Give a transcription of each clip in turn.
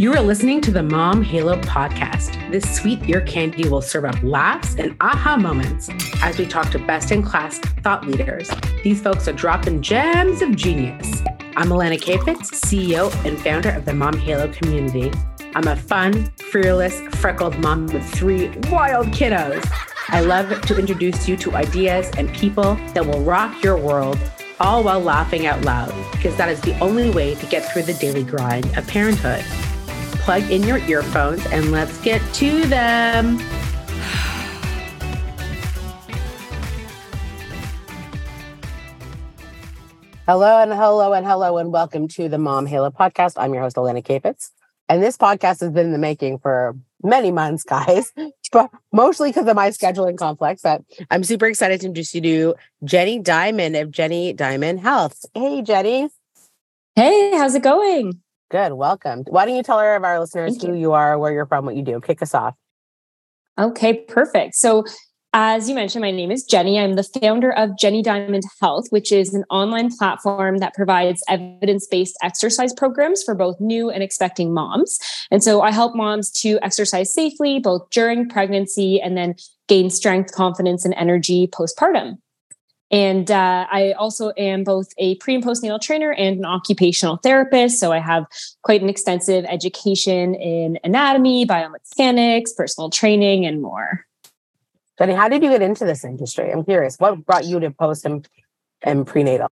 You are listening to the Mom Halo podcast. This sweet ear candy will serve up laughs and aha moments as we talk to best in class thought leaders. These folks are dropping gems of genius. I'm Alana Kayfetz, CEO and founder of the Mom Halo community. I'm a fun, fearless, freckled mom with three wild kiddos. I love to introduce you to ideas and people that will rock your world, all while laughing out loud, because that is the only way to get through the daily grind of parenthood plug in your earphones and let's get to them. Hello and hello and hello and welcome to the Mom Halo podcast. I'm your host, Alana Kayfetz. And this podcast has been in the making for many months, guys, but mostly because of my scheduling conflicts. But I'm super excited to introduce you to Jenni Diamond of Jenni Diamond Health. Hey, Jenni. Hey, how's it going? Good. Welcome. Why don't you tell our of our listeners Thank who you. you are, where you're from, what you do? Kick us off. Okay, perfect. So as you mentioned, my name is Jenni. I'm the founder of Jenni Diamond Health, which is an online platform that provides evidence based exercise programs for both new and expecting moms. And so I help moms to exercise safely, both during pregnancy and then gain strength, confidence, and energy postpartum. And uh, I also am both a pre and postnatal trainer and an occupational therapist. So I have quite an extensive education in anatomy, biomechanics, personal training, and more. Jenni, how did you get into this industry? I'm curious. What brought you to post and, and prenatal?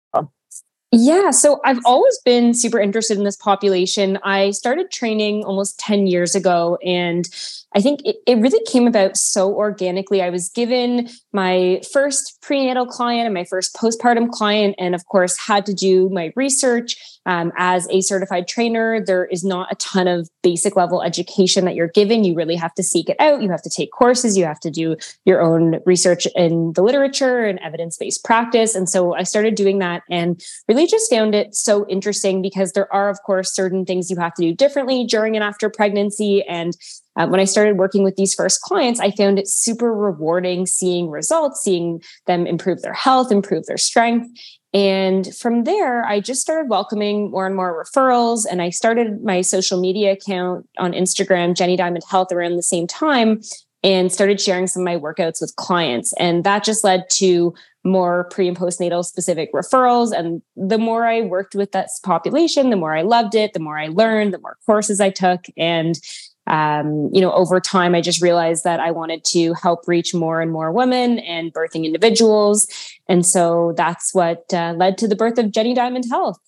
Yeah, so I've always been super interested in this population. I started training almost 10 years ago, and I think it, it really came about so organically. I was given my first prenatal client and my first postpartum client, and of course, had to do my research. Um, as a certified trainer, there is not a ton of basic level education that you're given. You really have to seek it out. You have to take courses. You have to do your own research in the literature and evidence based practice. And so I started doing that and really just found it so interesting because there are, of course, certain things you have to do differently during and after pregnancy. And uh, when I started working with these first clients, I found it super rewarding seeing results, seeing them improve their health, improve their strength. And from there, I just started welcoming more and more referrals. And I started my social media account on Instagram, Jenni Diamond Health, around the same time and started sharing some of my workouts with clients. And that just led to more pre and postnatal specific referrals. And the more I worked with that population, the more I loved it, the more I learned, the more courses I took. And um, you know, over time, I just realized that I wanted to help reach more and more women and birthing individuals. And so that's what uh, led to the birth of Jenni Diamond Health.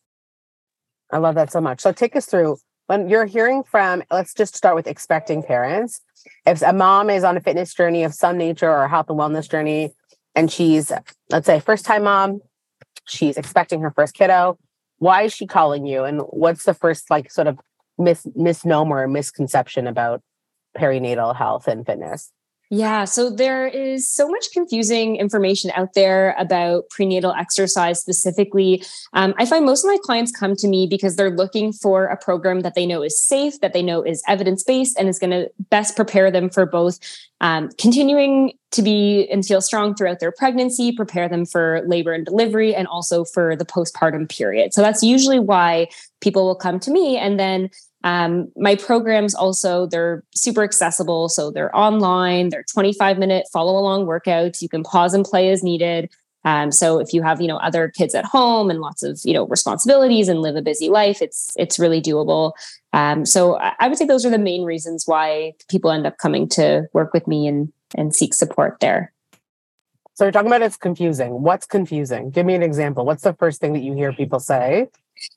I love that so much. So take us through when you're hearing from, let's just start with expecting parents. If a mom is on a fitness journey of some nature or health and wellness journey, and she's, let's say, first time mom, she's expecting her first kiddo, why is she calling you? And what's the first, like, sort of mis- misnomer misconception about perinatal health and fitness? Yeah, so there is so much confusing information out there about prenatal exercise specifically. Um, I find most of my clients come to me because they're looking for a program that they know is safe, that they know is evidence based, and is going to best prepare them for both um, continuing to be and feel strong throughout their pregnancy, prepare them for labor and delivery, and also for the postpartum period. So that's usually why people will come to me. And then um, my programs also, they're super accessible. So they're online, they're 25 minute follow along workouts. You can pause and play as needed. Um, so if you have, you know, other kids at home and lots of, you know, responsibilities and live a busy life, it's, it's really doable. Um, so I, would say those are the main reasons why people end up coming to work with me and, and seek support there. So you're talking about it's confusing. What's confusing? Give me an example. What's the first thing that you hear people say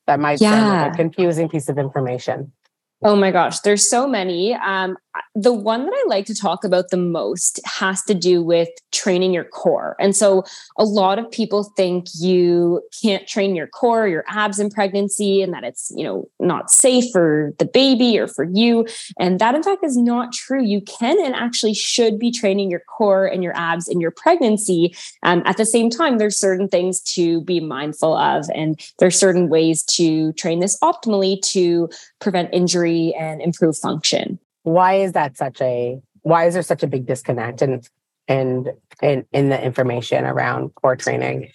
that might yeah. sound like a confusing piece of information? Oh my gosh, there's so many. Um, the one that I like to talk about the most has to do with training your core. And so a lot of people think you can't train your core, your abs in pregnancy, and that it's, you know, not safe for the baby or for you. And that in fact is not true. You can and actually should be training your core and your abs in your pregnancy. Um, at the same time, there's certain things to be mindful of, and there's certain ways to train this optimally to prevent injury and improve function why is that such a why is there such a big disconnect and and in in the information around core training?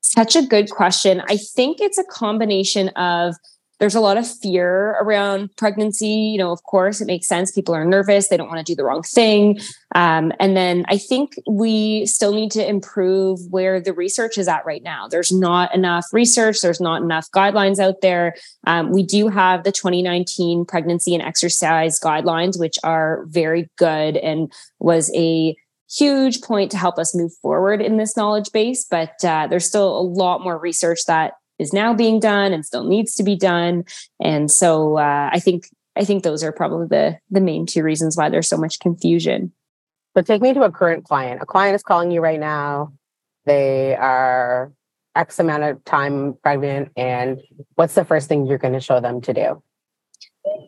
Such a good question. I think it's a combination of there's a lot of fear around pregnancy. You know, of course, it makes sense. People are nervous, they don't want to do the wrong thing. Um, and then I think we still need to improve where the research is at right now. There's not enough research, there's not enough guidelines out there. Um, we do have the 2019 pregnancy and exercise guidelines, which are very good and was a huge point to help us move forward in this knowledge base. But uh, there's still a lot more research that is now being done and still needs to be done. And so uh, I think I think those are probably the the main two reasons why there's so much confusion. So take me to a current client. A client is calling you right now. They are X amount of time pregnant, and what's the first thing you're going to show them to do?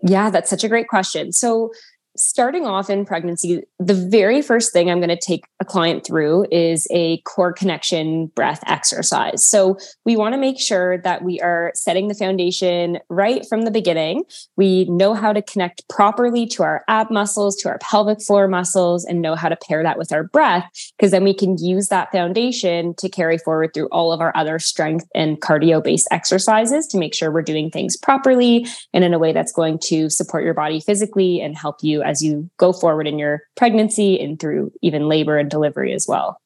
Yeah, that's such a great question. So starting off in pregnancy, the very first thing I'm going to take a client through is a core connection breath exercise. So, we want to make sure that we are setting the foundation right from the beginning. We know how to connect properly to our ab muscles, to our pelvic floor muscles, and know how to pair that with our breath, because then we can use that foundation to carry forward through all of our other strength and cardio based exercises to make sure we're doing things properly and in a way that's going to support your body physically and help you as you go forward in your pregnancy and through even labor and delivery as well.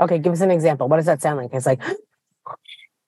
Okay, give us an example. What does that sound like? It's like,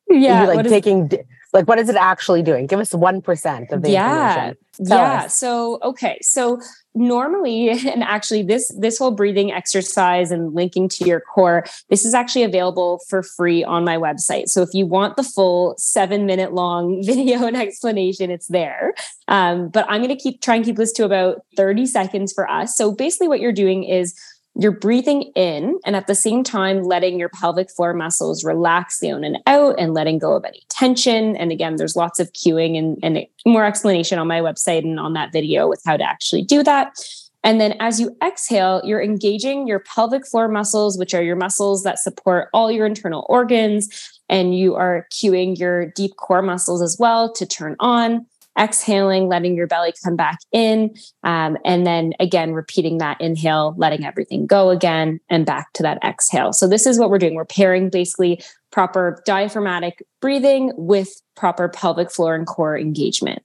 yeah, like taking, like, what is it actually doing? Give us 1% of the yeah, information. Tell yeah. Us. So, okay. So normally, and actually this, this whole breathing exercise and linking to your core, this is actually available for free on my website. So if you want the full seven minute long video and explanation, it's there. Um, but I'm going to keep try and keep this to about 30 seconds for us. So basically what you're doing is you're breathing in and at the same time letting your pelvic floor muscles relax the down and out and letting go of any tension. And again, there's lots of cueing and, and more explanation on my website and on that video with how to actually do that. And then as you exhale, you're engaging your pelvic floor muscles, which are your muscles that support all your internal organs. And you are cueing your deep core muscles as well to turn on exhaling, letting your belly come back in. Um, and then again, repeating that inhale, letting everything go again, and back to that exhale. So, this is what we're doing. We're pairing basically proper diaphragmatic breathing with proper pelvic floor and core engagement.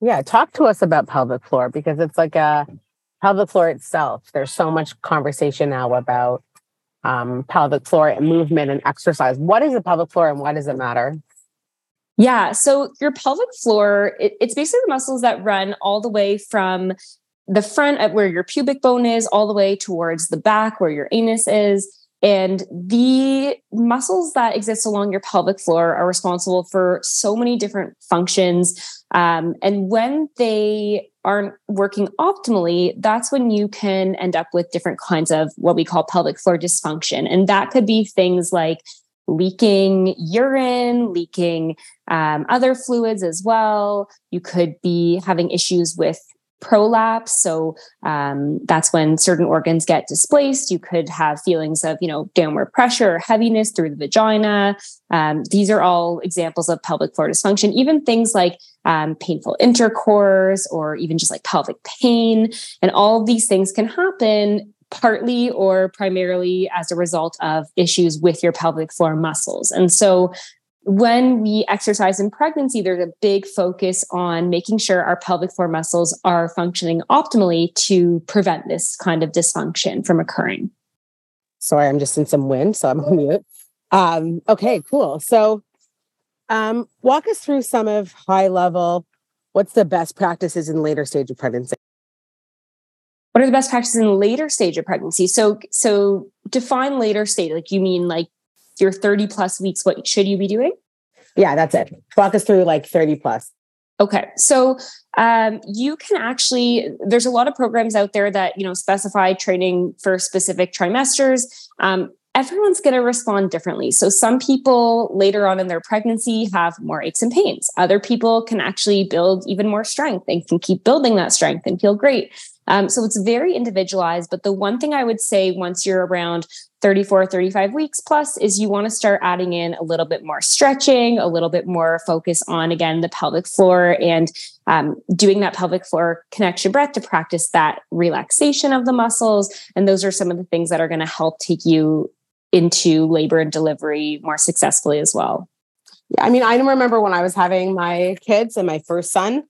Yeah, talk to us about pelvic floor because it's like a pelvic floor itself. There's so much conversation now about um, pelvic floor and movement and exercise. What is a pelvic floor and why does it matter? Yeah. So your pelvic floor, it, it's basically the muscles that run all the way from the front at where your pubic bone is, all the way towards the back where your anus is. And the muscles that exist along your pelvic floor are responsible for so many different functions. Um, and when they aren't working optimally, that's when you can end up with different kinds of what we call pelvic floor dysfunction. And that could be things like leaking urine, leaking um, other fluids as well. You could be having issues with prolapse. So um, that's when certain organs get displaced. You could have feelings of, you know, downward pressure or heaviness through the vagina. Um, these are all examples of pelvic floor dysfunction. Even things like um, painful intercourse or even just like pelvic pain. And all these things can happen partly or primarily as a result of issues with your pelvic floor muscles. And so when we exercise in pregnancy, there's a big focus on making sure our pelvic floor muscles are functioning optimally to prevent this kind of dysfunction from occurring. Sorry, I'm just in some wind, so I'm on mute. Um, okay, cool. So, um, walk us through some of high level. What's the best practices in later stage of pregnancy? What are the best practices in later stage of pregnancy so so define later stage like you mean like your 30 plus weeks what should you be doing yeah that's it walk us through like 30 plus okay so um, you can actually there's a lot of programs out there that you know specify training for specific trimesters um, everyone's going to respond differently. So, some people later on in their pregnancy have more aches and pains. Other people can actually build even more strength and can keep building that strength and feel great. Um, so it's very individualized. But the one thing I would say once you're around 34, 35 weeks plus is you want to start adding in a little bit more stretching, a little bit more focus on, again, the pelvic floor and um, doing that pelvic floor connection breath to practice that relaxation of the muscles. And those are some of the things that are going to help take you into labor and delivery more successfully as well. Yeah, I mean, I remember when I was having my kids and my first son,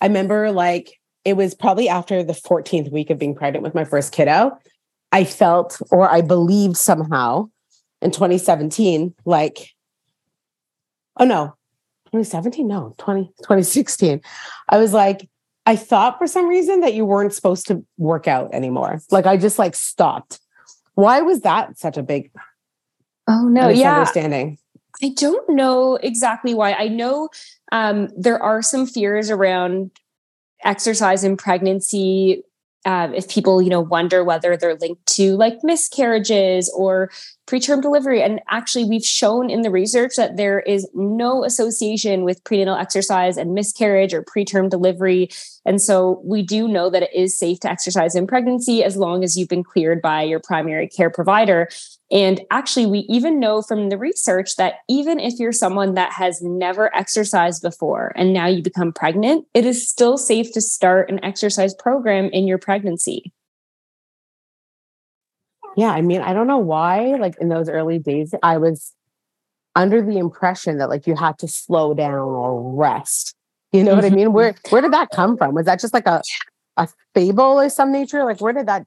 I remember like it was probably after the 14th week of being pregnant with my first kiddo. I felt or I believed somehow in 2017, like, oh no, 2017, no, 20, 2016. I was like, I thought for some reason that you weren't supposed to work out anymore. Like I just like stopped. Why was that such a big oh no yeah understanding? I don't know exactly why. I know um, there are some fears around exercise in pregnancy. Uh, if people, you know, wonder whether they're linked to like miscarriages or preterm delivery, and actually, we've shown in the research that there is no association with prenatal exercise and miscarriage or preterm delivery. And so, we do know that it is safe to exercise in pregnancy as long as you've been cleared by your primary care provider. And actually, we even know from the research that even if you're someone that has never exercised before and now you become pregnant, it is still safe to start an exercise program in your pregnancy. Yeah, I mean, I don't know why, like in those early days, I was under the impression that like you had to slow down or rest. You know mm-hmm. what I mm-hmm. mean? Where where did that come from? Was that just like a a fable of some nature? Like where did that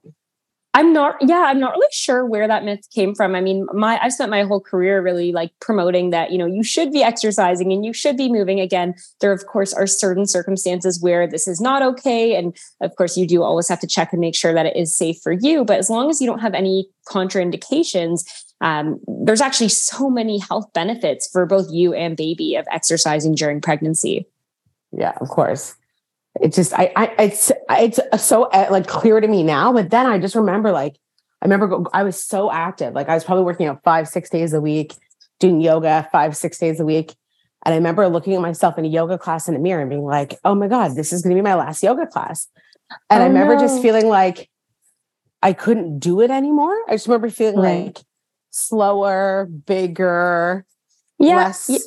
I'm not, yeah, I'm not really sure where that myth came from. I mean, my, I've spent my whole career really like promoting that, you know, you should be exercising and you should be moving. Again, there, of course, are certain circumstances where this is not okay. And of course, you do always have to check and make sure that it is safe for you. But as long as you don't have any contraindications, um, there's actually so many health benefits for both you and baby of exercising during pregnancy. Yeah, of course it just I, I it's it's so uh, like clear to me now but then i just remember like i remember i was so active like i was probably working out five six days a week doing yoga five six days a week and i remember looking at myself in a yoga class in the mirror and being like oh my god this is going to be my last yoga class and oh, i remember no. just feeling like i couldn't do it anymore i just remember feeling right. like slower bigger yeah. less yeah.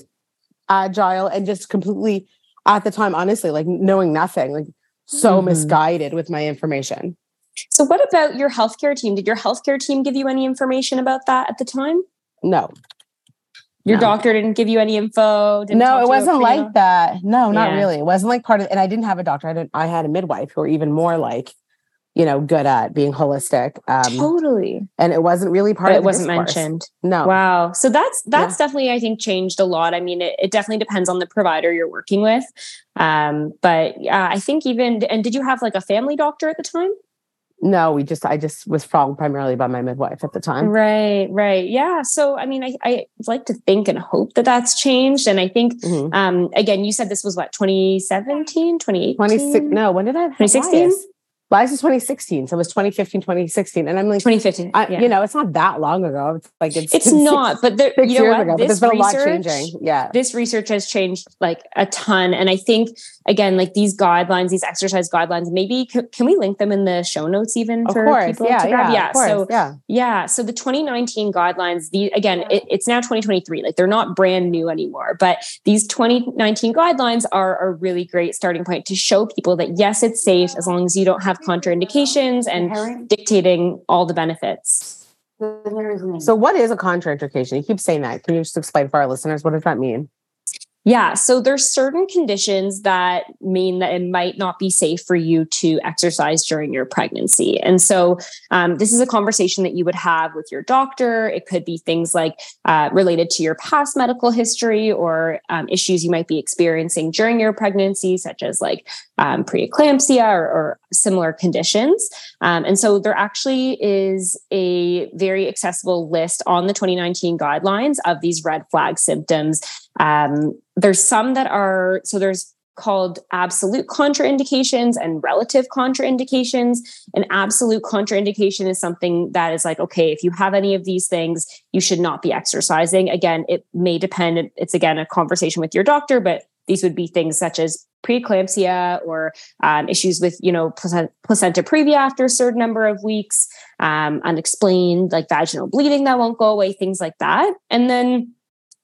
agile and just completely at the time, honestly, like knowing nothing, like so mm-hmm. misguided with my information. So, what about your healthcare team? Did your healthcare team give you any information about that at the time? No. Your no. doctor didn't give you any info. No, it wasn't like that. No, not yeah. really. It wasn't like part of. And I didn't have a doctor. I didn't. I had a midwife who were even more like you know, good at being holistic. Um, totally. And it wasn't really part but of it wasn't discourse. mentioned. No. Wow. So that's that's yeah. definitely I think changed a lot. I mean, it, it, definitely depends on the provider you're working with. Um, but yeah, I think even and did you have like a family doctor at the time? No, we just I just was followed primarily by my midwife at the time. Right, right. Yeah. So I mean, I I like to think and hope that that's changed. And I think mm-hmm. um again, you said this was what 2017, 2018? 26 no, when did I 2016? Lies is 2016. So it was 2015, 2016. And I'm like, 2015. I, yeah. You know, it's not that long ago. It's like, it's, it's, not, but there, you know what? Ago, this there's been research, a lot changing. Yeah. This research has changed like a ton. And I think, again, like these guidelines, these exercise guidelines, maybe c- can we link them in the show notes even of for course. people yeah, to grab? Yeah. yeah. Course, so, yeah. Yeah. So the 2019 guidelines, the again, it, it's now 2023. Like they're not brand new anymore, but these 2019 guidelines are a really great starting point to show people that yes, it's safe as long as you don't have contraindications and dictating all the benefits. So, what is a contraindication? You keep saying that. Can you just explain for our listeners what does that mean? Yeah, so there's certain conditions that mean that it might not be safe for you to exercise during your pregnancy. And so um, this is a conversation that you would have with your doctor. It could be things like uh, related to your past medical history or um, issues you might be experiencing during your pregnancy, such as like um, preeclampsia or, or, similar conditions. Um, and so there actually is a very accessible list on the 2019 guidelines of these red flag symptoms. Um, there's some that are, so there's called absolute contraindications and relative contraindications. An absolute contraindication is something that is like, okay, if you have any of these things, you should not be exercising. Again, it may depend. It's again a conversation with your doctor, but these would be things such as preeclampsia or um, issues with, you know, placenta, previa after a certain number of weeks, um, unexplained like vaginal bleeding that won't go away, things like that. And then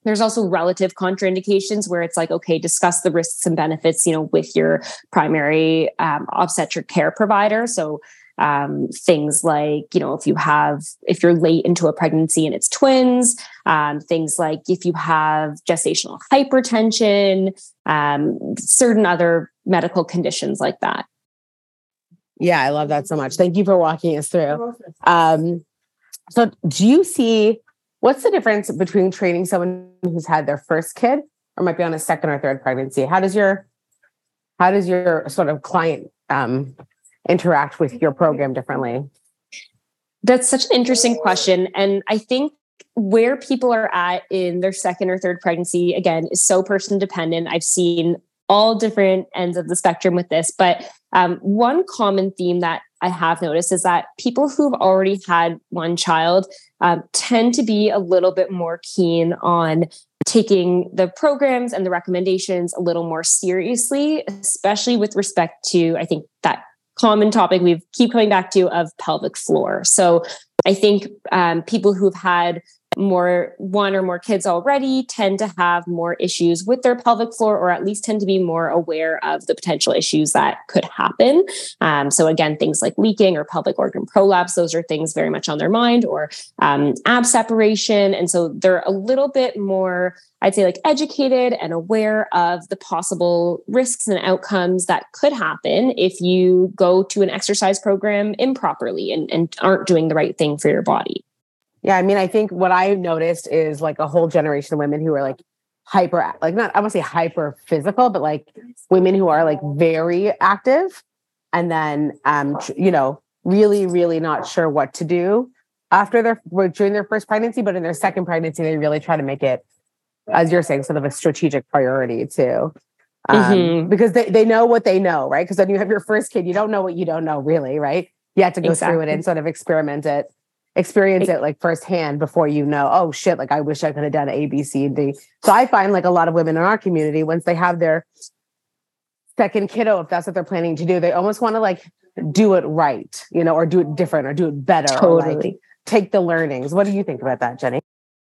there's also relative contraindications where it's like, okay, discuss the risks and benefits, you know, with your primary um, obstetric care provider. So um, things like, you know, if you have, if you're late into a pregnancy and it's twins, um, things like if you have gestational hypertension, um, certain other medical conditions like that. Yeah, I love that so much. Thank you for walking us through. Um, so, do you see what's the difference between training someone who's had their first kid or might be on a second or third pregnancy? How does your how does your sort of client um, interact with your program differently? That's such an interesting question, and I think where people are at in their second or third pregnancy again is so person dependent. I've seen all different ends of the spectrum with this. But um, one common theme that I have noticed is that people who've already had one child um, tend to be a little bit more keen on taking the programs and the recommendations a little more seriously, especially with respect to, I think, that common topic we keep coming back to of pelvic floor. So I think um, people who've had more one or more kids already tend to have more issues with their pelvic floor or at least tend to be more aware of the potential issues that could happen. Um, so again things like leaking or pelvic organ prolapse those are things very much on their mind or um, ab separation. And so they're a little bit more i'd say like educated and aware of the possible risks and outcomes that could happen if you go to an exercise program improperly and, and aren't doing the right thing for your body yeah, I mean, I think what I've noticed is like a whole generation of women who are like hyper, like not I want to say hyper physical, but like women who are like very active, and then um, you know, really, really not sure what to do after their during their first pregnancy, but in their second pregnancy, they really try to make it, as you're saying, sort of a strategic priority too. Um, mm-hmm. because they, they know what they know, right? Because then you have your first kid, you don't know what you don't know, really, right? You have to go exactly. through it and sort of experiment it experience it like firsthand before you know, oh shit, like I wish I could have done A, B, C, and D. So I find like a lot of women in our community, once they have their second kiddo, if that's what they're planning to do, they almost want to like do it right, you know, or do it different or do it better. Totally. Like take the learnings. What do you think about that, Jenni?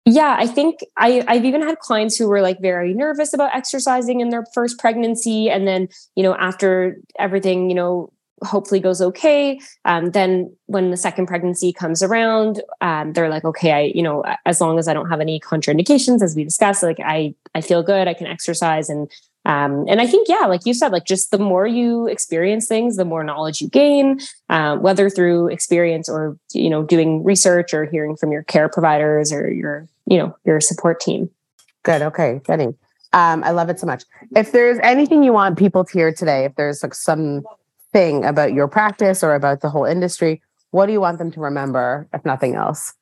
Yeah, I think I, I've even had clients who were like very nervous about exercising in their first pregnancy. And then, you know, after everything, you know, hopefully goes okay. Um, then when the second pregnancy comes around, um, they're like, okay, I, you know, as long as I don't have any contraindications, as we discussed, like I, I feel good, I can exercise. And, um, and I think, yeah, like you said, like just the more you experience things, the more knowledge you gain, uh, whether through experience or, you know, doing research or hearing from your care providers or your, you know, your support team. Good. Okay. Jenni. Um, I love it so much. If there's anything you want people to hear today, if there's like some thing about your practice or about the whole industry, what do you want them to remember, if nothing else?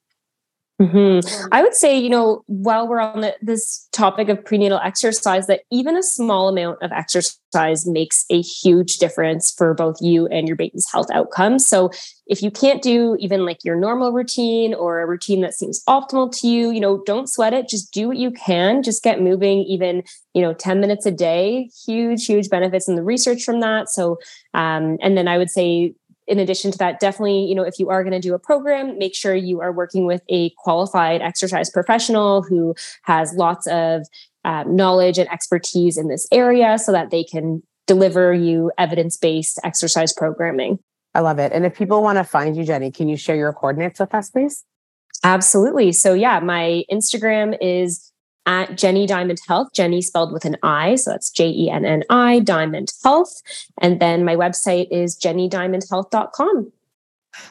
Mm-hmm. I would say, you know, while we're on the, this topic of prenatal exercise, that even a small amount of exercise makes a huge difference for both you and your baby's health outcomes. So, if you can't do even like your normal routine or a routine that seems optimal to you, you know, don't sweat it. Just do what you can. Just get moving, even, you know, 10 minutes a day. Huge, huge benefits in the research from that. So, um, and then I would say, in addition to that, definitely, you know, if you are going to do a program, make sure you are working with a qualified exercise professional who has lots of um, knowledge and expertise in this area so that they can deliver you evidence based exercise programming. I love it. And if people want to find you, Jenni, can you share your coordinates with us, please? Absolutely. So, yeah, my Instagram is at Jenni Diamond Health, Jenni spelled with an I. So that's J E N N I, Diamond Health. And then my website is jennidiamondhealth.com.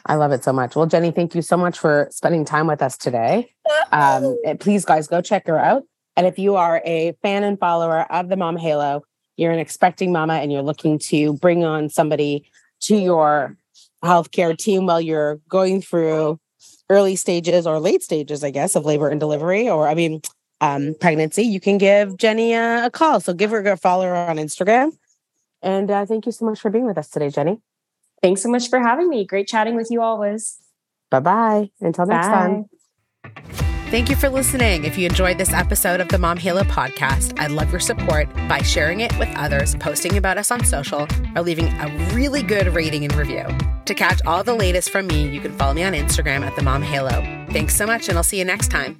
I love it so much. Well, Jenni, thank you so much for spending time with us today. Um, please, guys, go check her out. And if you are a fan and follower of the Mom Halo, you're an expecting mama and you're looking to bring on somebody to your healthcare team while you're going through early stages or late stages, I guess, of labor and delivery, or I mean, um, pregnancy, you can give Jenni a, a, call. So give her a follow her on Instagram. And uh, thank you so much for being with us today, Jenni. Thanks so much for having me. Great chatting with you always. Bye bye. Until next Bye. time. Thank you for listening. If you enjoyed this episode of the Mom Halo podcast, I'd love your support by sharing it with others, posting about us on social, or leaving a really good rating and review. To catch all the latest from me, you can follow me on Instagram at the Mom Halo. Thanks so much, and I'll see you next time.